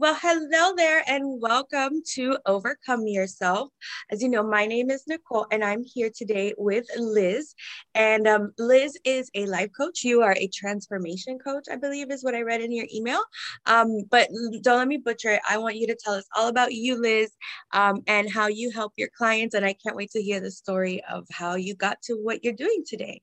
Well, hello there, and welcome to Overcome Yourself. As you know, my name is Nicole, and I'm here today with Liz. And um, Liz is a life coach. You are a transformation coach, I believe, is what I read in your email. Um, but don't let me butcher it. I want you to tell us all about you, Liz, um, and how you help your clients. And I can't wait to hear the story of how you got to what you're doing today.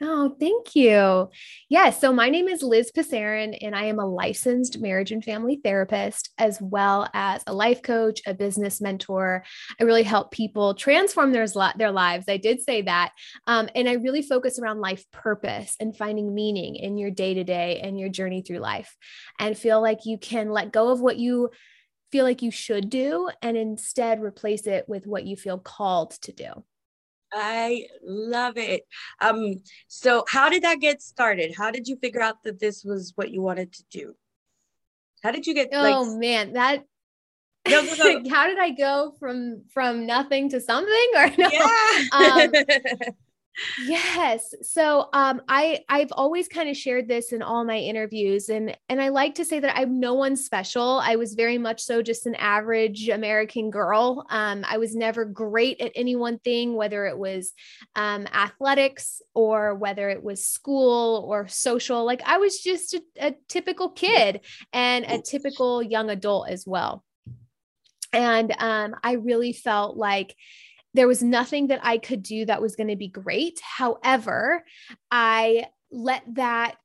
Oh, thank you. Yes. so my name is Liz Passarin, and I am a licensed marriage and family therapist, as well as a life coach, a business mentor. I really help people transform their, their lives. I did say that. Um, and I really focus around life purpose and finding meaning in your day to day and your journey through life and feel like you can let go of what you feel like you should do and instead replace it with what you feel called to do. I love it. Um, so how did that get started? How did you figure out that this was what you wanted to do? How did you get Oh like, man, that no, no, no. how did I go from from nothing to something or no? Yeah. um, yes. So um i i've always kind of shared this in all my interviews and and i like to say that i'm no one special. I was very much so just an average american girl. Um i was never great at any one thing whether it was um athletics or whether it was school or social. Like i was just a, a typical kid and a typical young adult as well. And um i really felt like there was nothing that I could do that was going to be great. However, I let that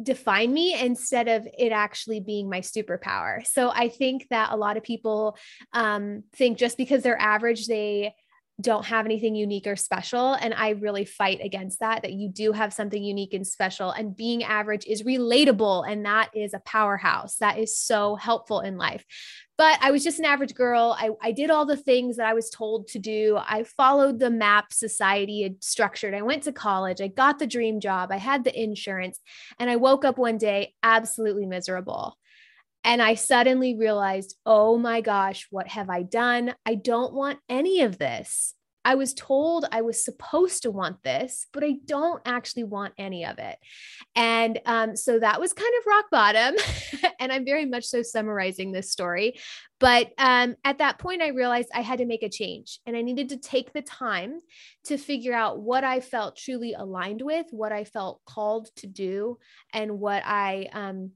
define me instead of it actually being my superpower. So I think that a lot of people um, think just because they're average, they don't have anything unique or special. And I really fight against that, that you do have something unique and special. And being average is relatable. And that is a powerhouse. That is so helpful in life but I was just an average girl. I, I did all the things that I was told to do. I followed the map society had structured. I went to college. I got the dream job. I had the insurance. And I woke up one day absolutely miserable. And I suddenly realized, oh my gosh, what have I done? I don't want any of this. I was told I was supposed to want this, but I don't actually want any of it. And um, so that was kind of rock bottom. and I'm very much so summarizing this story. But um, at that point, I realized I had to make a change and I needed to take the time to figure out what I felt truly aligned with, what I felt called to do, and what I, um,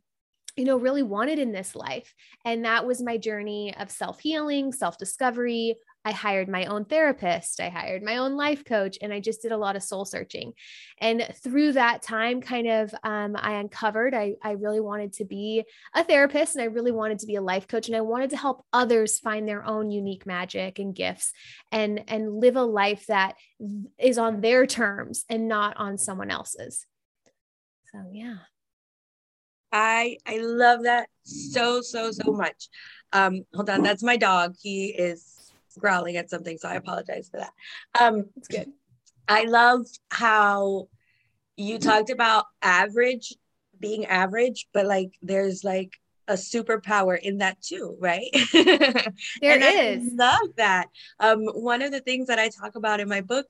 you know, really wanted in this life. And that was my journey of self healing, self discovery, I hired my own therapist, I hired my own life coach, and I just did a lot of soul searching. And through that time, kind of, um, I uncovered I, I really wanted to be a therapist and I really wanted to be a life coach. And I wanted to help others find their own unique magic and gifts and, and live a life that is on their terms and not on someone else's. So, yeah. I I love that so so so much. Um, hold on, that's my dog. He is growling at something, so I apologize for that. Um, it's good. I love how you talked about average being average, but like there's like a superpower in that too, right? there is. I love that. Um, one of the things that I talk about in my book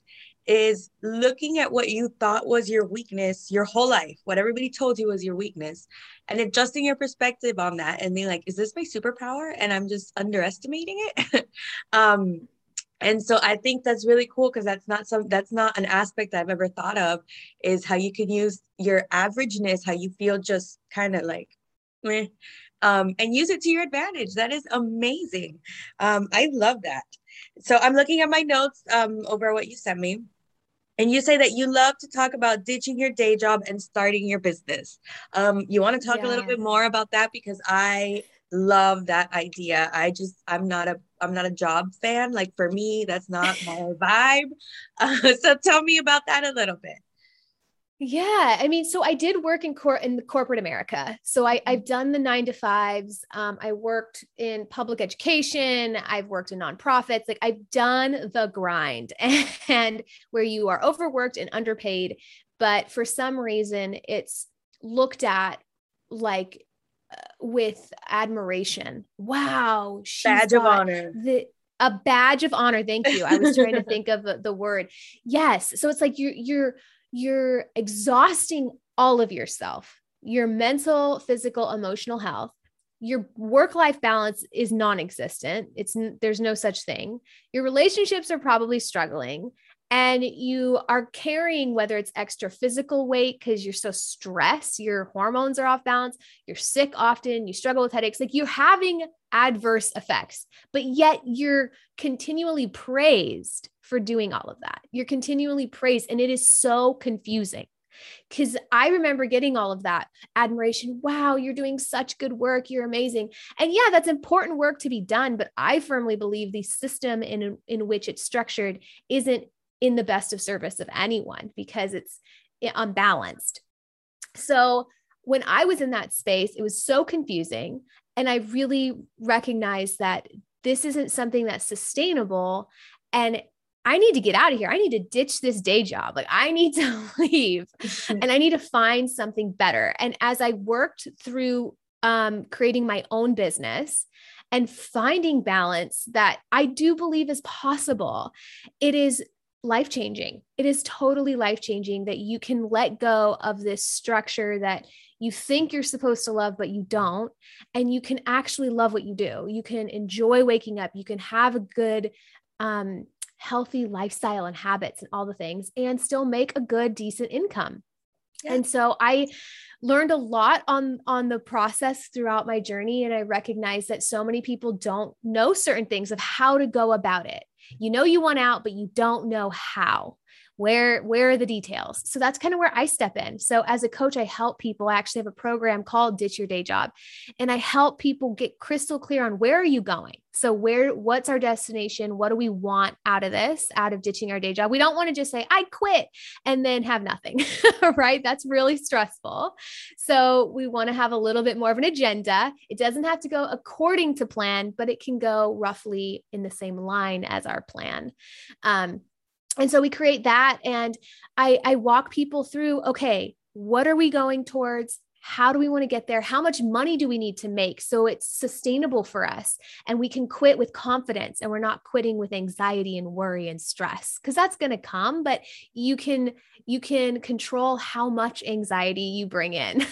is looking at what you thought was your weakness your whole life, what everybody told you was your weakness, and adjusting your perspective on that and being like, is this my superpower? And I'm just underestimating it. um, and so I think that's really cool because that's not some that's not an aspect I've ever thought of is how you can use your averageness, how you feel just kind of like meh, um, and use it to your advantage. That is amazing. Um, I love that. So I'm looking at my notes um, over what you sent me. And you say that you love to talk about ditching your day job and starting your business. Um, you want to talk a little bit more about that because I love that idea. I just I'm not a I'm not a job fan. Like for me, that's not my vibe. Uh, so tell me about that a little bit. Yeah, I mean, so I did work in cor- in the corporate America. So I, I've done the nine to fives. Um, I worked in public education. I've worked in nonprofits. Like I've done the grind, and where you are overworked and underpaid, but for some reason it's looked at like uh, with admiration. Wow, badge of honor. The, a badge of honor. Thank you. I was trying to think of the, the word. Yes. So it's like you're you're you're exhausting all of yourself, your mental, physical, emotional health. your work life balance is non-existent it's there's no such thing your relationships are probably struggling and you are carrying whether it's extra physical weight because you're so stressed your hormones are off balance you're sick often you struggle with headaches like you're having adverse effects but yet you're continually praised for doing all of that you're continually praised and it is so confusing because I remember getting all of that admiration. Wow, you're doing such good work. You're amazing. And yeah, that's important work to be done. But I firmly believe the system in, in which it's structured isn't in the best of service of anyone because it's eh, unbalanced. So when I was in that space, it was so confusing. And I really recognized that this isn't something that's sustainable. And I need to get out of here. I need to ditch this day job. Like I need to leave and I need to find something better. And as I worked through um, creating my own business and finding balance that I do believe is possible, it is life changing. It is totally life changing that you can let go of this structure that you think you're supposed to love, but you don't. And you can actually love what you do. You can enjoy waking up. You can have a good, um, healthy lifestyle and habits and all the things and still make a good decent income. Yeah. and so i learned a lot on on the process throughout my journey and i recognize that so many people don't know certain things of how to go about it. You know you want out but you don't know how where where are the details? So that's kind of where i step in. So as a coach i help people. I actually have a program called ditch your day job and i help people get crystal clear on where are you going? So where what's our destination? What do we want out of this out of ditching our day job? We don't want to just say i quit and then have nothing right? That's really stressful. So we want to have a little bit more of an agenda. It doesn't have to go according to plan but it can go roughly in the same line as our plan. Um, and so we create that and i i walk people through okay what are we going towards how do we want to get there? How much money do we need to make so it's sustainable for us and we can quit with confidence and we're not quitting with anxiety and worry and stress because that's going to come but you can you can control how much anxiety you bring in.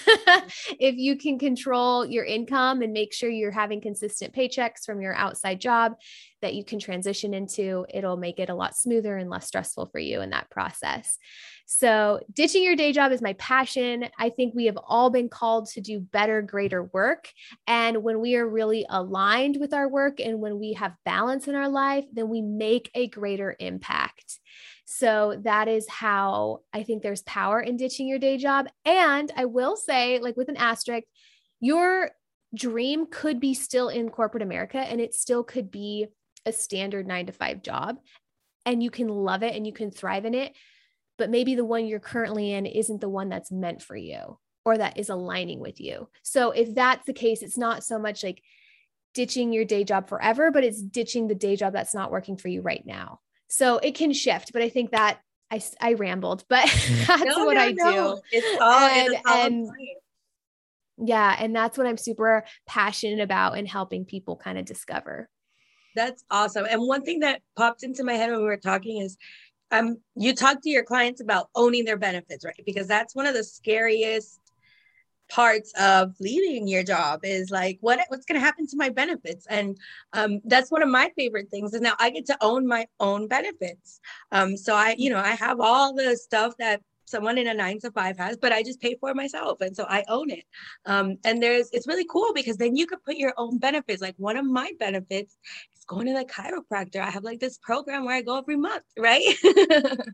if you can control your income and make sure you're having consistent paychecks from your outside job that you can transition into, it'll make it a lot smoother and less stressful for you in that process. So, ditching your day job is my passion. I think we have all been called to do better, greater work. And when we are really aligned with our work and when we have balance in our life, then we make a greater impact. So, that is how I think there's power in ditching your day job. And I will say, like with an asterisk, your dream could be still in corporate America and it still could be a standard nine to five job. And you can love it and you can thrive in it but maybe the one you're currently in isn't the one that's meant for you or that is aligning with you. So if that's the case, it's not so much like ditching your day job forever, but it's ditching the day job that's not working for you right now. So it can shift, but I think that I, I rambled, but mm. that's no, what no, I no. do. It's all, and, and yeah, and that's what I'm super passionate about and helping people kind of discover. That's awesome. And one thing that popped into my head when we were talking is um, you talk to your clients about owning their benefits, right? Because that's one of the scariest parts of leaving your job is like what what's going to happen to my benefits and um, that's one of my favorite things is now i get to own my own benefits um, so i you know i have all the stuff that someone in a nine to five has, but I just pay for it myself. And so I own it. Um, and there's, it's really cool because then you could put your own benefits. Like one of my benefits going to the chiropractor. I have like this program where I go every month, right?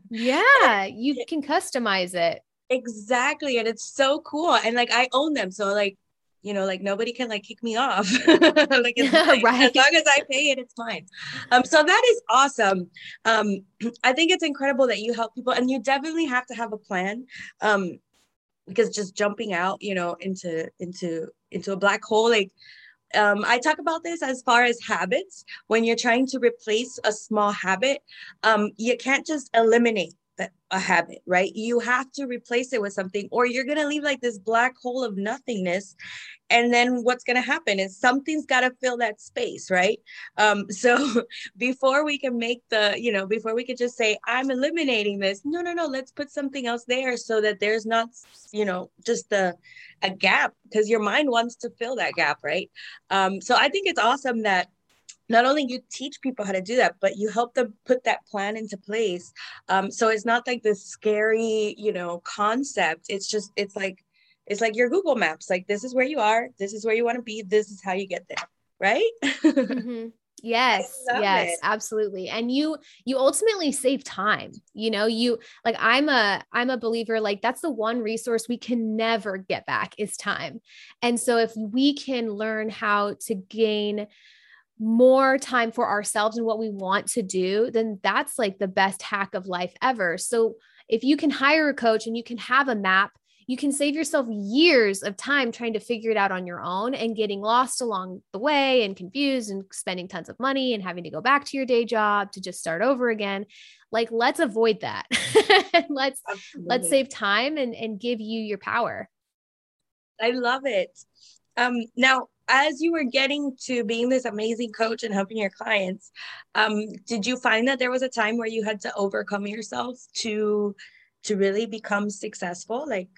yeah, you can customize it. Exactly. And it's so cool. And like I own them. So like you know like nobody can like kick me off like right. as long as i pay it it's fine um so that is awesome um i think it's incredible that you help people and you definitely have to have a plan um because just jumping out you know into into into a black hole like um, I talk about this as far as habits. When you're trying to replace a small habit, um, you can't just eliminate a habit, right? You have to replace it with something, or you're going to leave like this black hole of nothingness. And then what's going to happen is something's got to fill that space, right? Um, so before we can make the, you know, before we could just say, I'm eliminating this, no, no, no, let's put something else there so that there's not, you know, just a, a gap because your mind wants to fill that gap, right? Um, so I think it's awesome that not only you teach people how to do that but you help them put that plan into place. Um, so it's not like this scary you know concept. It's just it's like it's like your google maps. Like this is where you are. This is where you want to be. This is how you get there. Right? Mm-hmm. yes yes it. absolutely. And you you ultimately save time. You know you like i'm a i'm a believer like that's the one resource we can never get back is time. And so if we can learn how to gain more time for ourselves and what we want to do, then that's like the best hack of life ever. So if you can hire a coach and you can have a map, you can save yourself years of time trying to figure it out on your own and getting lost along the way and confused and spending tons of money and having to go back to your day job to just start over again. Like let's avoid that. let's Absolutely. let's save time and and give you your power. I love it. Um now as you were getting to being this amazing coach and helping your clients, um, did you find that there was a time where you had to overcome yourself to to really become successful? Like,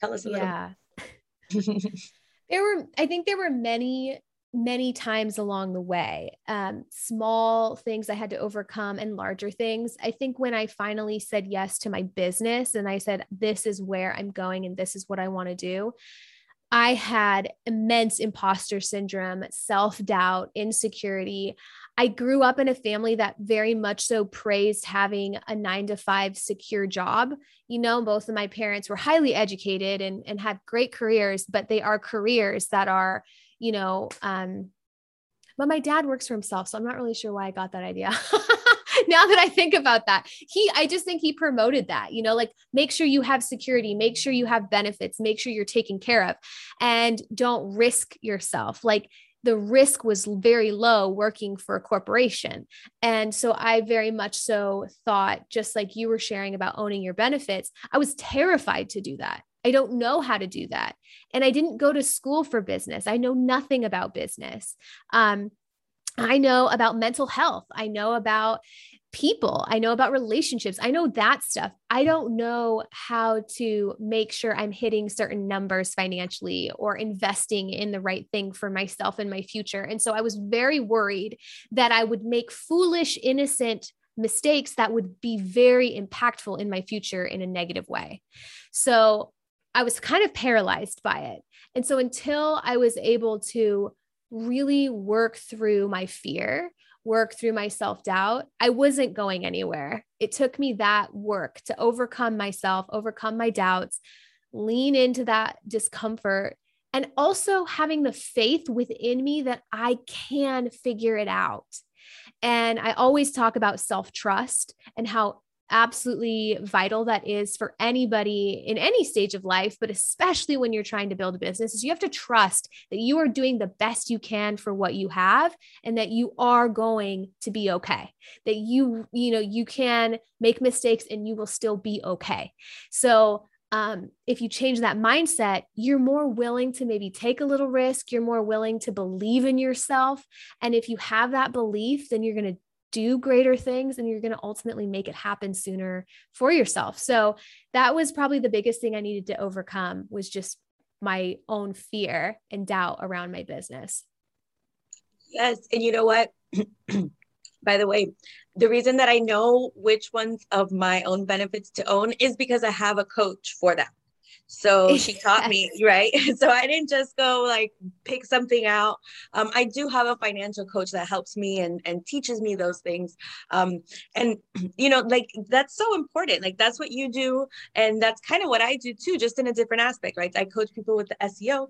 tell us a yeah. little. there were, I think, there were many many times along the way um, small things i had to overcome and larger things i think when i finally said yes to my business and i said this is where i'm going and this is what i want to do I had immense imposter syndrome, self doubt, insecurity. I grew up in a family that very much so praised having a nine to five secure job. You know, both of my parents were highly educated and, and had great careers, but they are careers that are, you know, um, but my dad works for himself. So I'm not really sure why I got that idea. now that I think about that, he, I just think he promoted that, you know, like make sure you have security, make sure you have benefits, make sure you're taken care of, and don't risk yourself. Like the risk was very low working for a corporation. And so I very much so thought, just like you were sharing about owning your benefits, I was terrified to do that. I don't know how to do that. And I didn't go to school for business. I know nothing about business. Um, I know about mental health. I know about people. I know about relationships. I know that stuff. I don't know how to make sure I'm hitting certain numbers financially or investing in the right thing for myself and my future. And so I was very worried that I would make foolish, innocent mistakes that would be very impactful in my future in a negative way. So I was kind of paralyzed by it. And so until I was able to really work through my fear, work through my self doubt, I wasn't going anywhere. It took me that work to overcome myself, overcome my doubts, lean into that discomfort, and also having the faith within me that I can figure it out. And I always talk about self trust and how absolutely vital that is for anybody in any stage of life, but especially when you're trying to build a business, is you have to trust that you are doing the best you can for what you have and that you are going to be okay. That you, you know, you can make mistakes and you will still be okay. So um, if you change that mindset, you're more willing to maybe take a little risk. You're more willing to believe in yourself. And if you have that belief, then you're going to do greater things and you're going to ultimately make it happen sooner for yourself. So that was probably the biggest thing I needed to overcome was just my own fear and doubt around my business. Yes, and you know what? By the way, the reason that I know which ones of my own benefits to own is because I have a coach for that. So she taught me, right? So I didn't just go like pick something out. Um, I do have a financial coach that helps me and, and teaches me those things. Um, and, you know, like that's so important. Like that's what you do. And that's kind of what I do too, just in a different aspect, right? I coach people with the SEO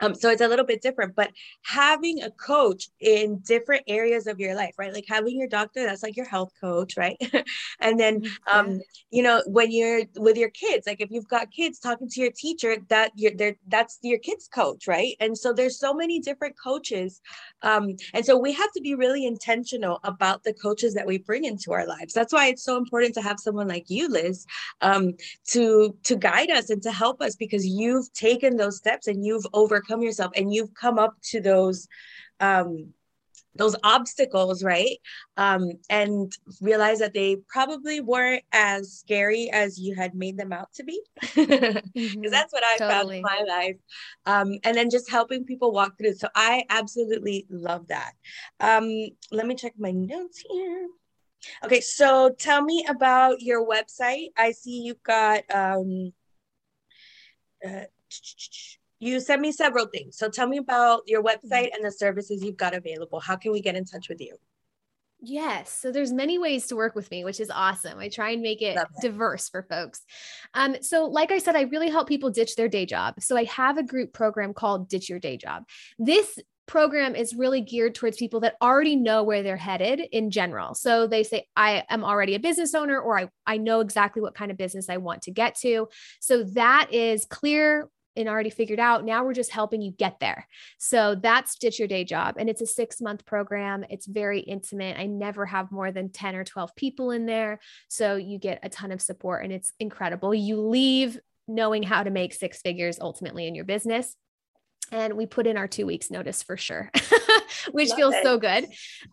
Um, so it's a little bit different, but having a coach in different areas of your life, right? Like having your doctor, that's like your health coach, right? and then, mm-hmm. um, you know, when you're with your kids, like if you've got kids talking to your teacher, that you're there, that's your kids coach, right? And so there's so many different coaches. Um, and so we have to be really intentional about the coaches that we bring into our lives. That's why it's so important to have someone like you, Liz, um, to, to guide us and to help us because you've taken those steps and you've overcome overcome yourself and you've come up to those um those obstacles right? Um and realize that they probably weren't as scary as you had made them out to be. Because mm-hmm. that's what i totally. found in my life. Um and then just helping people walk through. So i absolutely love that. Um let me check my notes here. Okay so tell me about your website. I see you've got um uh, you sent me several things. So tell me about your website and the services you've got available. How can we get in touch with you? Yes. So there's many ways to work with me, which is awesome. I try and make it, it, diverse for folks. Um, so like I said, I really help people ditch their day job. So I have a group program called Ditch Your Day Job. This program is really geared towards people that already know where they're headed in general. So they say, I am already a business owner, or I, I know exactly what kind of business I want to get to. So that is clear and already figured out. Now we're just helping you get there. So that's Ditch Your Day Job. And it's a six month program. It's very intimate. I never have more than 10 or 12 people in there. So you get a ton of support and it's incredible. You leave knowing how to make six figures ultimately in your business. And we put in our two weeks notice for sure, which Love feels it. so good.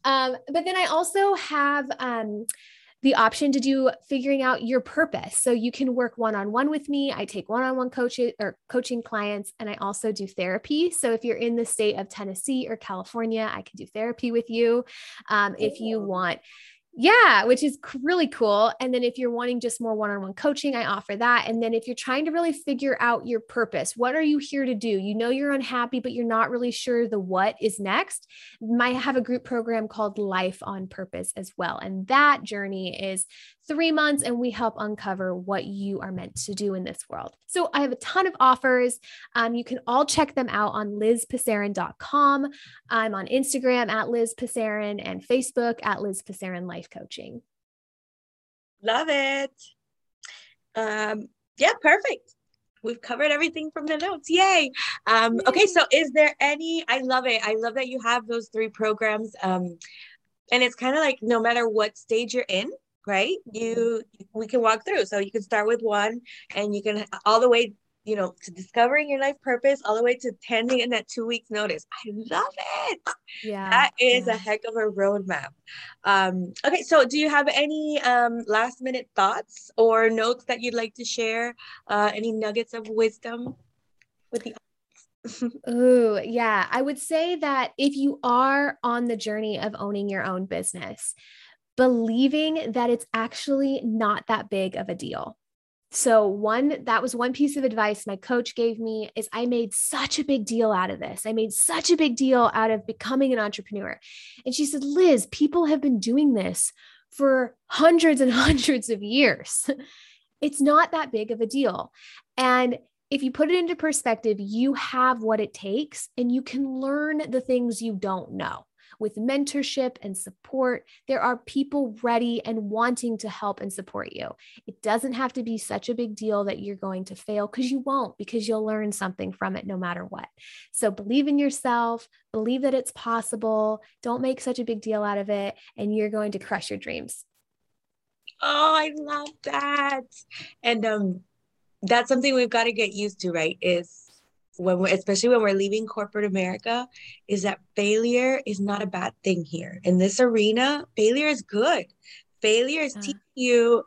Um, but then I also have, um, the option to do figuring out your purpose. So you can work one on one with me. I take one on one coaching or coaching clients, and I also do therapy. So if you're in the state of Tennessee or California, I can do therapy with you. Um, if you want yeah, which is really cool. And then if you're wanting just more one on one coaching, I offer that. And then if you're trying to really figure out your purpose, what are you here to do? You know, you're unhappy, but you're not really sure the what is next. Might have a group program called Life on Purpose as well. And that journey is three months and we help uncover what you are meant to do in this world. So I have a ton of offers. Um, you can all check them out on lizpasarin.com. I'm on Instagram at Liz Pasarin and Facebook at Liz Pasarin Life Coaching. Love it. Um, yeah, perfect. We've covered everything from the notes. Yay. Um, okay, so is there any? I love it. I love that you have those three programs. Um, and it's kind of like no matter what stage you're in, right you we can walk through so you can start with one and you can all the way you know to discovering your life purpose all the way to tending in that two weeks notice i love it yeah that is yeah. a heck of a roadmap um okay so do you have any um last minute thoughts or notes that you'd like to share uh any nuggets of wisdom with the audience? Oh, yeah. I would say that if you are on the journey of owning your own business, believing that it's actually not that big of a deal. So, one that was one piece of advice my coach gave me is I made such a big deal out of this. I made such a big deal out of becoming an entrepreneur. And she said, Liz, people have been doing this for hundreds and hundreds of years. it's not that big of a deal. And if you put it into perspective, you have what it takes and you can learn the things you don't know with mentorship and support. There are people ready and wanting to help and support you. It doesn't have to be such a big deal that you're going to fail because you won't, because you'll learn something from it no matter what. So believe in yourself, believe that it's possible. Don't make such a big deal out of it, and you're going to crush your dreams. Oh, I love that. And um that's something we've got to get used to, right? Is when we're especially when we're leaving corporate America, is that failure is not a bad thing here. In this arena, failure is good. Failure is teaching you,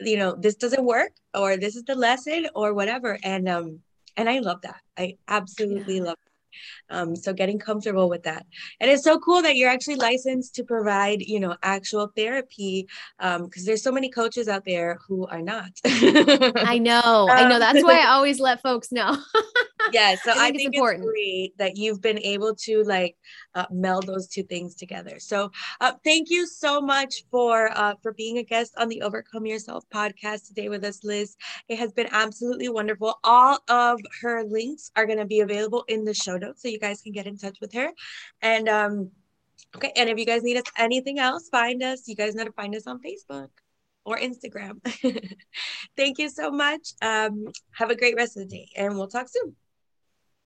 you know, this doesn't work or this is the lesson or whatever. And um, and I love that. I absolutely yeah. love um, so getting comfortable with that. And it's so cool that you're actually licensed to provide, you know, actual therapy Um, because um, there's so many coaches out there who are not. I know. I know. That's why I always let folks know. yeah so i think, I think it's, important. it's great that you've been able to like uh, meld those two things together so uh, thank you so much for uh, for being a guest on the overcome yourself podcast today with us liz it has been absolutely wonderful all of her links are going to be available in the show notes so you guys can get in touch with her and um okay and if you guys need us anything else find us you guys know to find us on facebook or Instagram. Thank you so much. Um, have a great rest of the day, and we'll talk soon.